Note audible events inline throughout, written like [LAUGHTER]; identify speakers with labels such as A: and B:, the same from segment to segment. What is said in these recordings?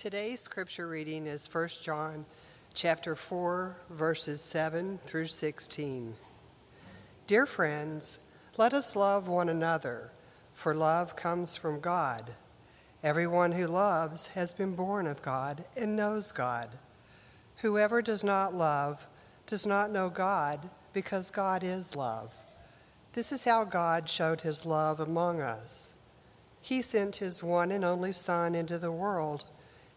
A: Today's scripture reading is 1 John chapter 4 verses 7 through 16. Dear friends, let us love one another, for love comes from God. Everyone who loves has been born of God and knows God. Whoever does not love does not know God, because God is love. This is how God showed his love among us. He sent his one and only Son into the world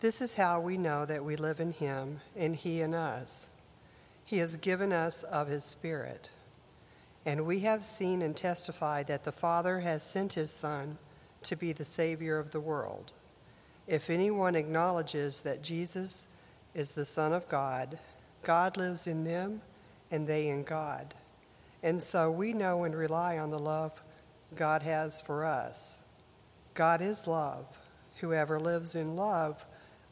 A: This is how we know that we live in him and he in us. He has given us of his Spirit. And we have seen and testified that the Father has sent his Son to be the Savior of the world. If anyone acknowledges that Jesus is the Son of God, God lives in them and they in God. And so we know and rely on the love God has for us. God is love. Whoever lives in love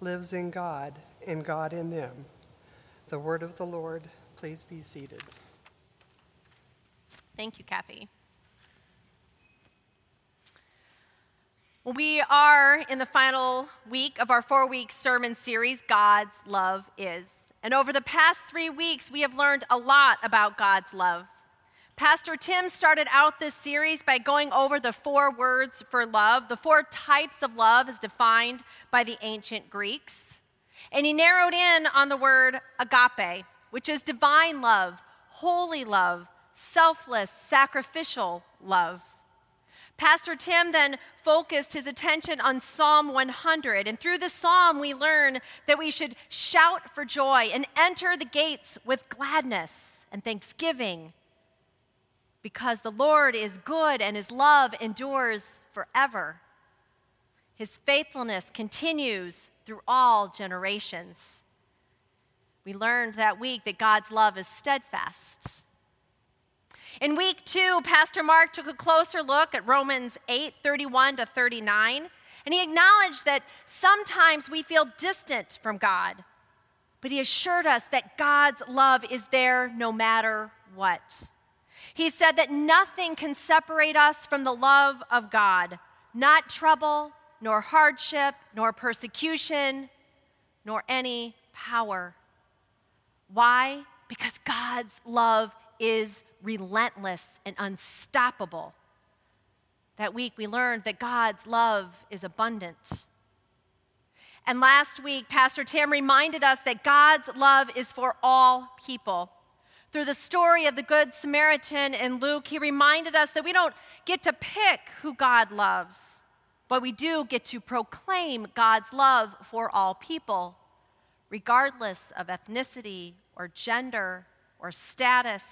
A: lives in God, and God in them. The word of the Lord. Please be seated.
B: Thank you, Kathy. We are in the final week of our four week sermon series, God's Love Is. And over the past three weeks, we have learned a lot about God's love. Pastor Tim started out this series by going over the four words for love, the four types of love as defined by the ancient Greeks. And he narrowed in on the word agape, which is divine love, holy love, selfless, sacrificial love. Pastor Tim then focused his attention on Psalm 100. And through this psalm, we learn that we should shout for joy and enter the gates with gladness and thanksgiving because the Lord is good and his love endures forever. His faithfulness continues through all generations. We learned that week that God's love is steadfast. In week two, Pastor Mark took a closer look at Romans 8 31 to 39, and he acknowledged that sometimes we feel distant from God, but he assured us that God's love is there no matter what. He said that nothing can separate us from the love of God, not trouble, nor hardship, nor persecution, nor any power. Why? Because God's love is relentless and unstoppable. That week we learned that God's love is abundant. And last week, Pastor Tim reminded us that God's love is for all people. Through the story of the Good Samaritan in Luke, he reminded us that we don't get to pick who God loves, but we do get to proclaim God's love for all people, regardless of ethnicity or gender or status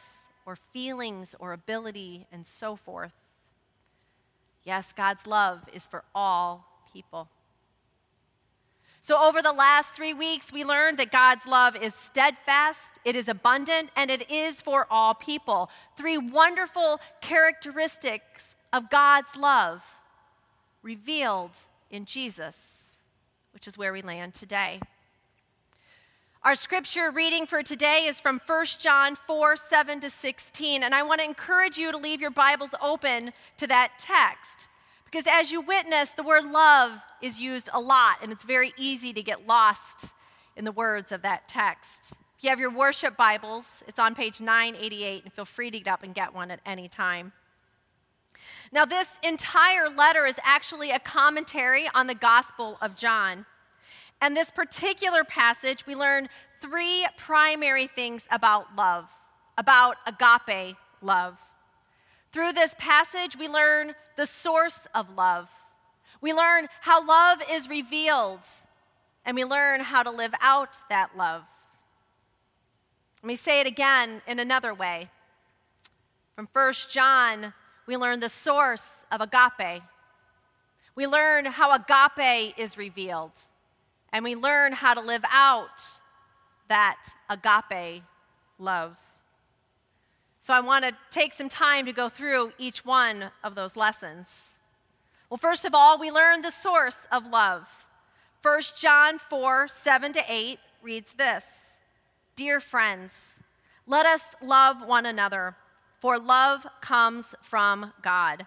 B: or feelings or ability and so forth. Yes, God's love is for all people. So, over the last three weeks, we learned that God's love is steadfast, it is abundant, and it is for all people. Three wonderful characteristics of God's love revealed in Jesus, which is where we land today. Our scripture reading for today is from 1 John 4 7 to 16, and I want to encourage you to leave your Bibles open to that text. Because as you witness, the word love is used a lot, and it's very easy to get lost in the words of that text. If you have your worship Bibles, it's on page 988, and feel free to get up and get one at any time. Now, this entire letter is actually a commentary on the Gospel of John. And this particular passage, we learn three primary things about love, about agape love. Through this passage, we learn the source of love. We learn how love is revealed, and we learn how to live out that love. Let me say it again in another way. From 1 John, we learn the source of agape. We learn how agape is revealed, and we learn how to live out that agape love. So I want to take some time to go through each one of those lessons. Well, first of all, we learn the source of love. 1 John 4 7 to 8 reads this Dear friends, let us love one another, for love comes from God.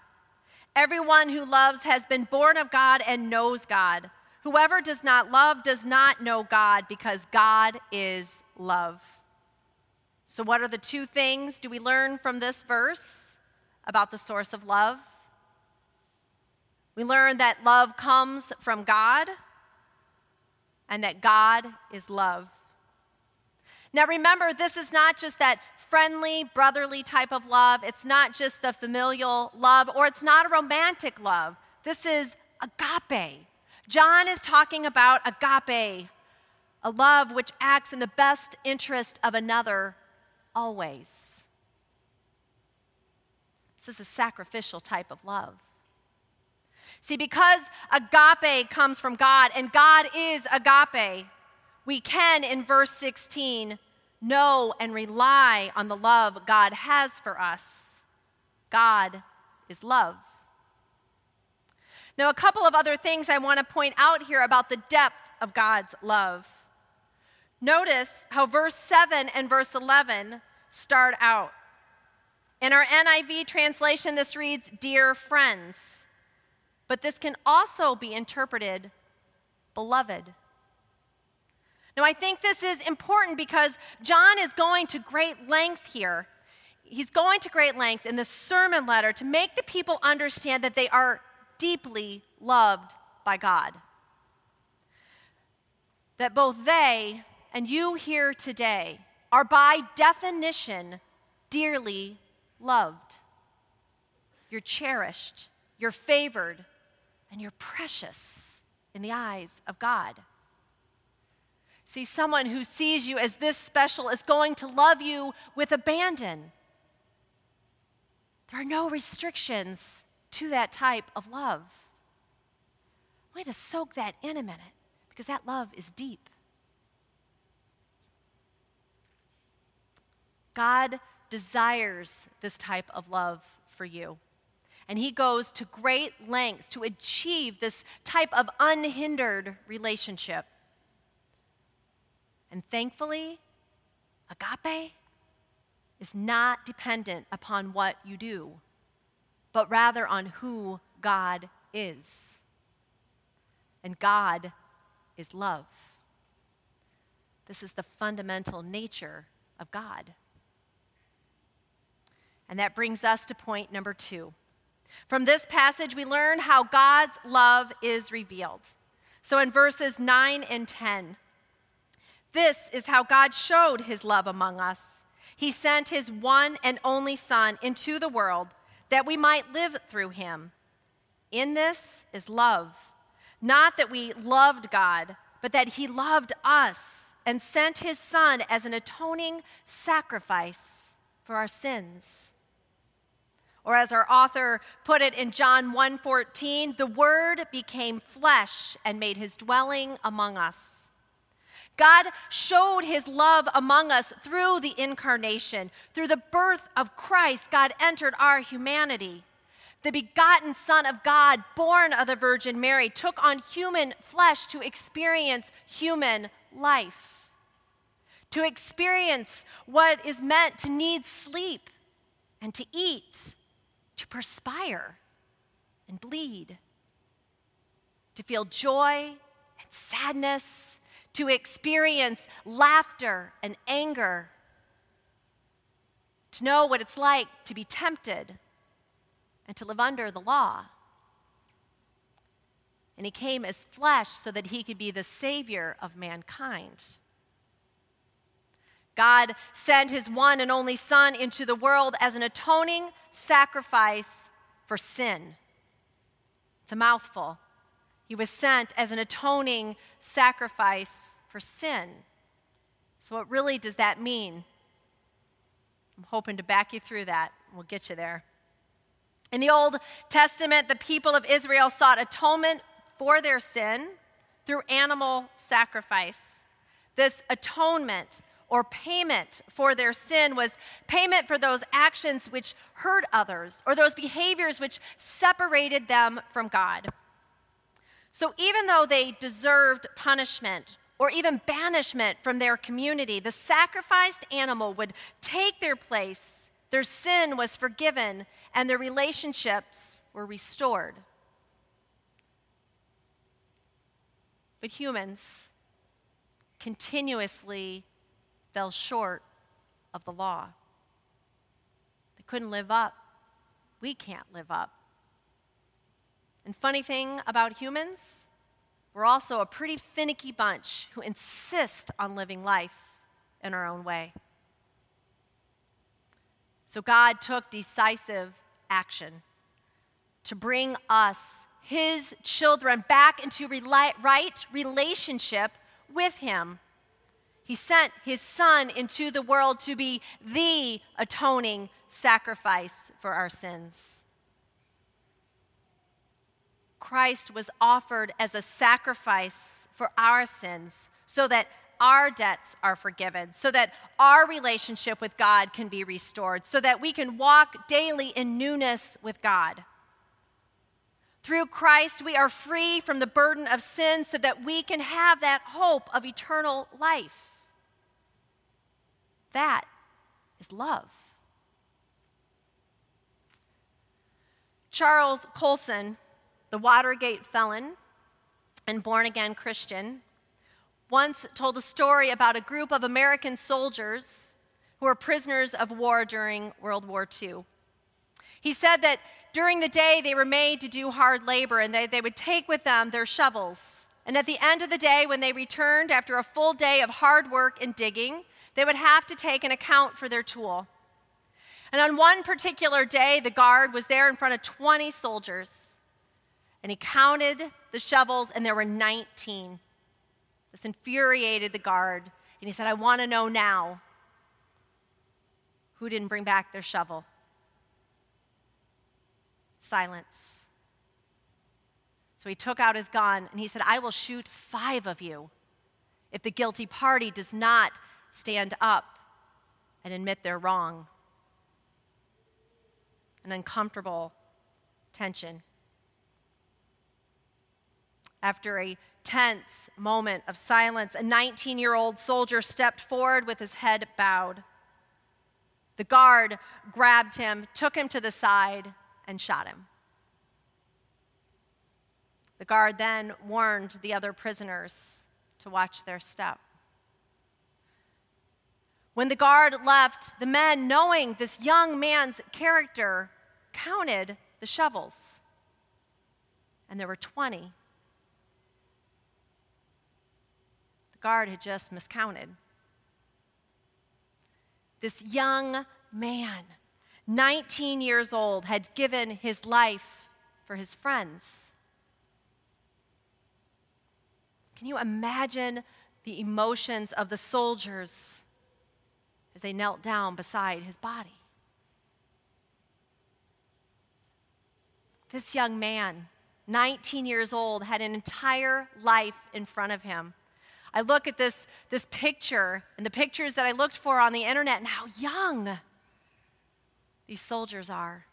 B: Everyone who loves has been born of God and knows God. Whoever does not love does not know God, because God is love. So, what are the two things do we learn from this verse about the source of love? We learn that love comes from God and that God is love. Now, remember, this is not just that friendly, brotherly type of love. It's not just the familial love, or it's not a romantic love. This is agape. John is talking about agape, a love which acts in the best interest of another always. This is a sacrificial type of love. See, because agape comes from God and God is agape, we can, in verse 16, know and rely on the love God has for us. God is love. Now, a couple of other things I want to point out here about the depth of God's love. Notice how verse 7 and verse 11 start out. In our NIV translation, this reads, Dear friends. But this can also be interpreted, beloved. Now, I think this is important because John is going to great lengths here. He's going to great lengths in this sermon letter to make the people understand that they are deeply loved by God. That both they and you here today are by definition dearly loved. You're cherished, you're favored, and you're precious in the eyes of God. See, someone who sees you as this special is going to love you with abandon. There are no restrictions to that type of love. I want to soak that in a minute because that love is deep. God desires this type of love for you. And he goes to great lengths to achieve this type of unhindered relationship. And thankfully, agape is not dependent upon what you do, but rather on who God is. And God is love. This is the fundamental nature of God. And that brings us to point number two. From this passage, we learn how God's love is revealed. So in verses 9 and 10, this is how God showed his love among us. He sent his one and only Son into the world that we might live through him. In this is love. Not that we loved God, but that he loved us and sent his Son as an atoning sacrifice for our sins. Or as our author put it in John 1:14, the word became flesh and made his dwelling among us. God showed his love among us through the incarnation. Through the birth of Christ, God entered our humanity. The begotten Son of God, born of the Virgin Mary, took on human flesh to experience human life, to experience what is meant to need sleep and to eat to perspire and bleed, to feel joy and sadness, to experience laughter and anger, to know what it's like to be tempted and to live under the law. And he came as flesh so that he could be the savior of mankind. God sent his one and only Son into the world as an atoning sacrifice for sin. It's a mouthful. He was sent as an atoning sacrifice for sin. So, what really does that mean? I'm hoping to back you through that. We'll get you there. In the Old Testament, the people of Israel sought atonement for their sin through animal sacrifice. This atonement or payment for their sin was payment for those actions which hurt others or those behaviors which separated them from God. So even though they deserved punishment or even banishment from their community, the sacrificed animal would take their place. Their sin was forgiven and their relationships were restored. But humans continuously fell short of the law. They couldn't live up. We can't live up. And funny thing about humans, we're also a pretty finicky bunch who insist on living life in our own way. So God took decisive action to bring us his children back into right relationship with him. He sent his son into the world to be the atoning sacrifice for our sins. Christ was offered as a sacrifice for our sins so that our debts are forgiven, so that our relationship with God can be restored, so that we can walk daily in newness with God. Through Christ, we are free from the burden of sin so that we can have that hope of eternal life. That is love. Charles Colson, the Watergate felon and born again Christian, once told a story about a group of American soldiers who were prisoners of war during World War II. He said that during the day, they were made to do hard labor, and they, they would take with them their shovels. And at the end of the day, when they returned after a full day of hard work and digging, they would have to take an account for their tool. And on one particular day, the guard was there in front of 20 soldiers, and he counted the shovels, and there were 19. This infuriated the guard, and he said, I want to know now who didn't bring back their shovel silence. So he took out his gun and he said, I will shoot five of you if the guilty party does not stand up and admit they're wrong. An uncomfortable tension. After a tense moment of silence, a 19 year old soldier stepped forward with his head bowed. The guard grabbed him, took him to the side, and shot him. The guard then warned the other prisoners to watch their step. When the guard left, the men, knowing this young man's character, counted the shovels. And there were 20. The guard had just miscounted. This young man 19 years old, had given his life for his friends. Can you imagine the emotions of the soldiers as they knelt down beside his body? This young man, 19 years old, had an entire life in front of him. I look at this, this picture and the pictures that I looked for on the internet and how young these soldiers are.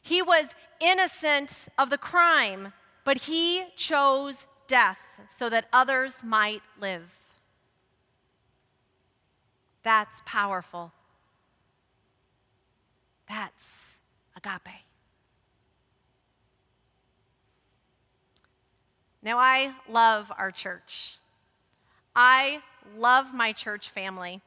B: He was innocent of the crime, but he chose death so that others might live. That's powerful. That's agape. Now, I love our church. I love my church family.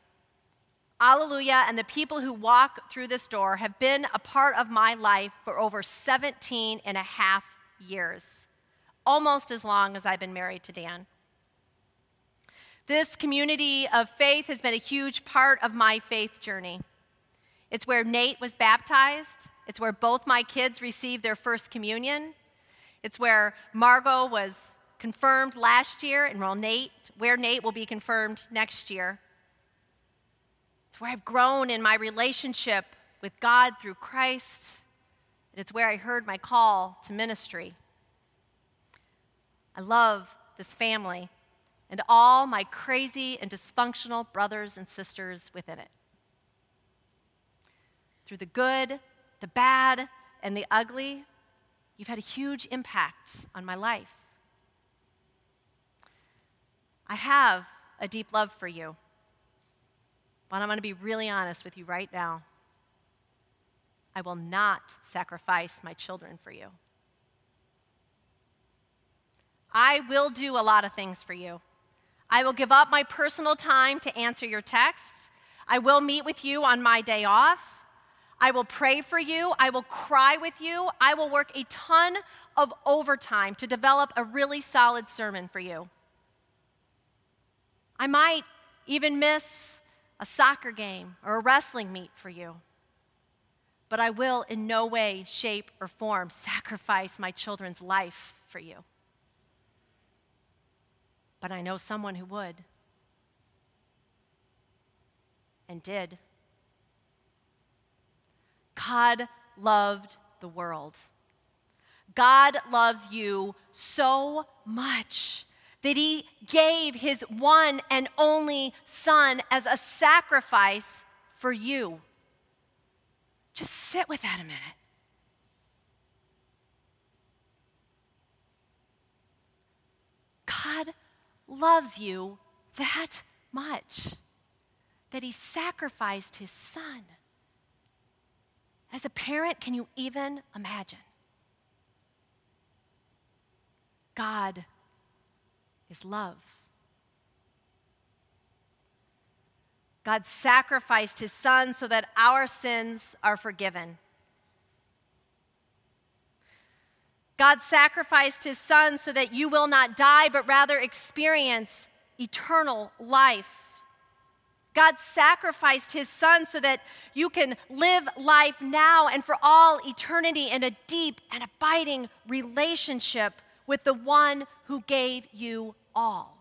B: Alleluia and the people who walk through this door have been a part of my life for over 17 and a half years, almost as long as I've been married to Dan. This community of faith has been a huge part of my faith journey. It's where Nate was baptized, it's where both my kids received their first communion, it's where Margot was confirmed last year, and where Nate, where Nate will be confirmed next year. It's where I've grown in my relationship with God through Christ. And it's where I heard my call to ministry. I love this family and all my crazy and dysfunctional brothers and sisters within it. Through the good, the bad, and the ugly, you've had a huge impact on my life. I have a deep love for you, but I'm going to be really honest with you right now. I will not sacrifice my children for you. I will do a lot of things for you. I will give up my personal time to answer your texts. I will meet with you on my day off. I will pray for you. I will cry with you. I will work a ton of overtime to develop a really solid sermon for you. I might even miss a soccer game or a wrestling meet for you. But I will in no way, shape, or form sacrifice my children's life for you but I know someone who would and did. God loved the world. God loves you so much that he gave his one and only son as a sacrifice for you. Just sit with that a minute. God loves you that much that he sacrificed his son. As a parent, can you even imagine? God is love. God sacrificed his son so that our sins are forgiven. God sacrificed his son so that you will not die, but rather experience eternal life. God sacrificed his son so that you can live life now and for all eternity in a deep and abiding relationship with the one who gave you all.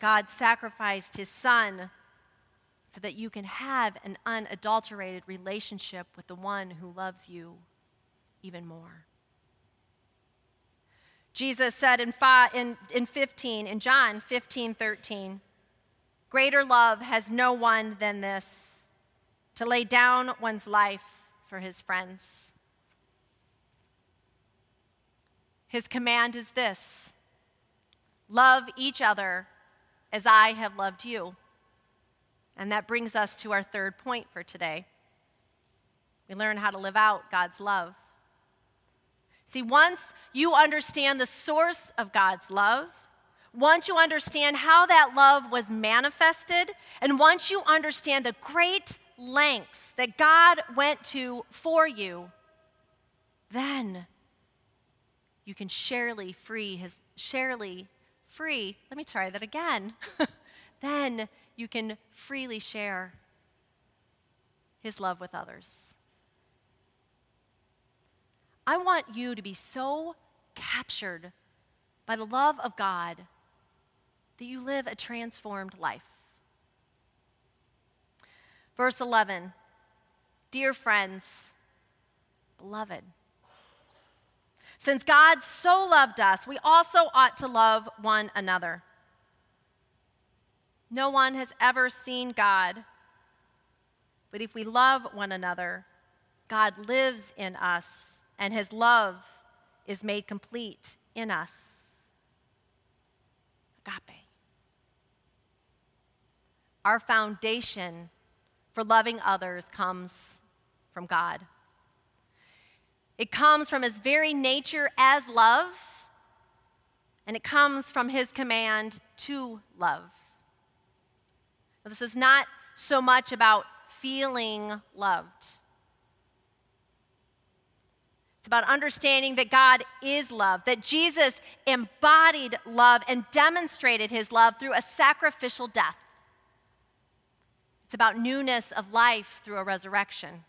B: God sacrificed his son so that you can have an unadulterated relationship with the one who loves you even more. Jesus said in, five, in, in 15, in John 15, 13, greater love has no one than this, to lay down one's life for his friends. His command is this love each other as I have loved you. And that brings us to our third point for today. We learn how to live out God's love. See, once you understand the source of God's love, once you understand how that love was manifested, and once you understand the great lengths that God went to for you, then you can surely free his surely free. Let me try that again. [LAUGHS] then you can freely share his love with others. I want you to be so captured by the love of God that you live a transformed life. Verse 11 Dear friends, beloved, since God so loved us, we also ought to love one another. No one has ever seen God. But if we love one another, God lives in us, and his love is made complete in us. Agape. Our foundation for loving others comes from God. It comes from his very nature as love, and it comes from his command to love. This is not so much about feeling loved. It's about understanding that God is love, that Jesus embodied love and demonstrated his love through a sacrificial death. It's about newness of life through a resurrection.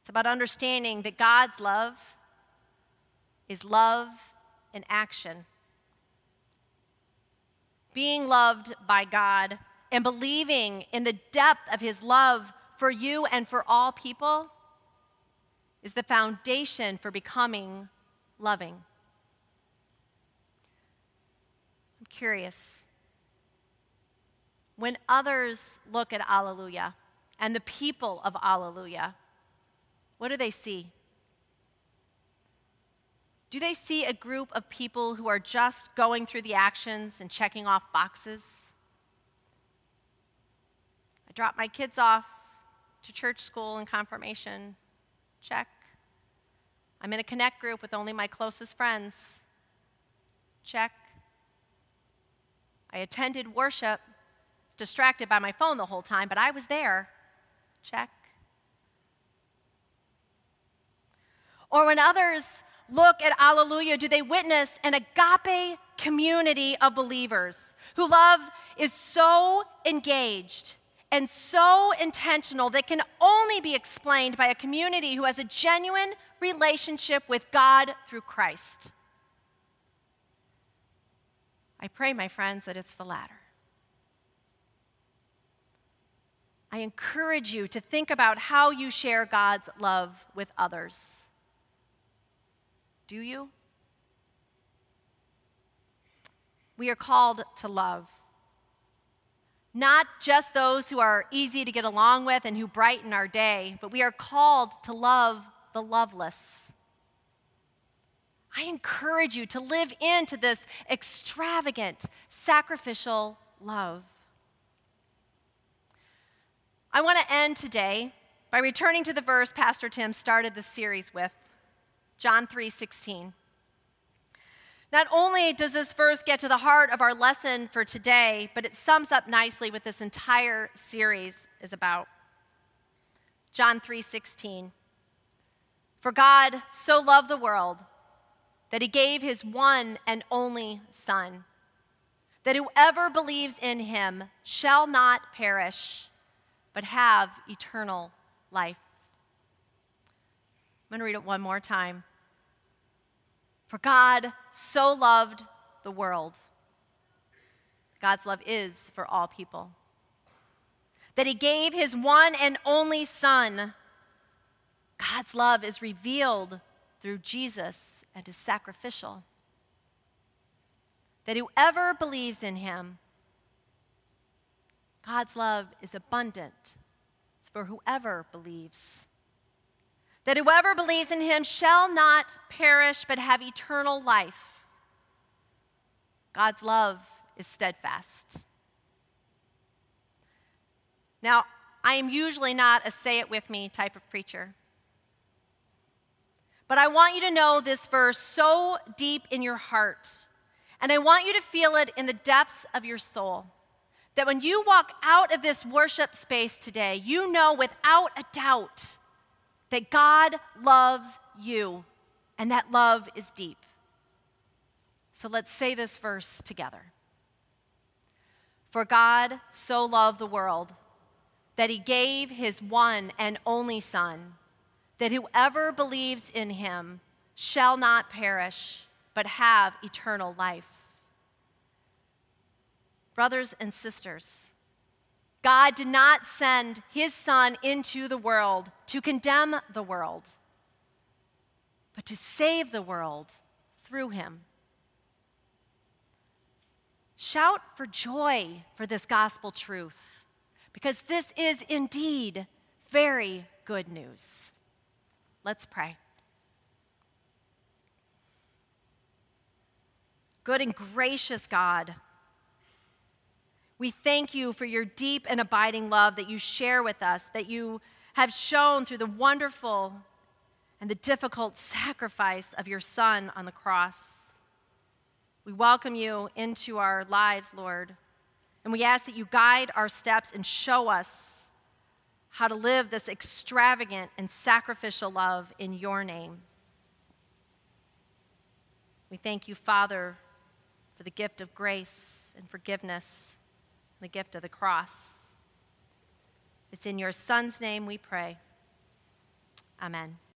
B: It's about understanding that God's love is love in action being loved by God and believing in the depth of his love for you and for all people is the foundation for becoming loving. I'm curious. When others look at Alleluia and the people of Alleluia, what do they see? Do they see a group of people who are just going through the actions and checking off boxes? I drop my kids off to church, school, and confirmation. Check. I'm in a connect group with only my closest friends. Check. I attended worship, distracted by my phone the whole time, but I was there. Check. Or when others look at Alleluia, do they witness an agape community of believers who love is so engaged and so intentional that can only be explained by a community who has a genuine relationship with God through Christ? I pray, my friends, that it's the latter. I encourage you to think about how you share God's love with others. Do you? We are called to love. Not just those who are easy to get along with and who brighten our day, but we are called to love the loveless. I encourage you to live into this extravagant, sacrificial love. I want to end today by returning to the verse Pastor Tim started the series with John 3:16. Not only does this verse get to the heart of our lesson for today, but it sums up nicely what this entire series is about. John 3:16. For God so loved the world that he gave his one and only son that whoever believes in him shall not perish but have eternal life. I'm going to read it one more time. For God so loved the world. God's love is for all people. That he gave his one and only Son. God's love is revealed through Jesus and is sacrificial. That whoever believes in him, God's love is abundant. It's for whoever believes that whoever believes in him shall not perish but have eternal life. God's love is steadfast. Now, I am usually not a say it with me type of preacher. But I want you to know this verse so deep in your heart, and I want you to feel it in the depths of your soul. That when you walk out of this worship space today, you know without a doubt that God loves you, and that love is deep. So let's say this verse together. For God so loved the world that he gave his one and only Son, that whoever believes in him shall not perish, but have eternal life. Brothers and sisters, God did not send his Son into the world to condemn the world, but to save the world through him. Shout for joy for this gospel truth, because this is indeed very good news. Let's pray. Good and gracious God, we thank you for your deep and abiding love that you share with us, that you have shown through the wonderful and the difficult sacrifice of your Son on the cross. We welcome you into our lives, Lord, and we ask that you guide our steps and show us how to live this extravagant and sacrificial love in your name. We thank you, Father, for the gift of grace and forgiveness the gift of the cross. It's in your Son's name we pray. Amen.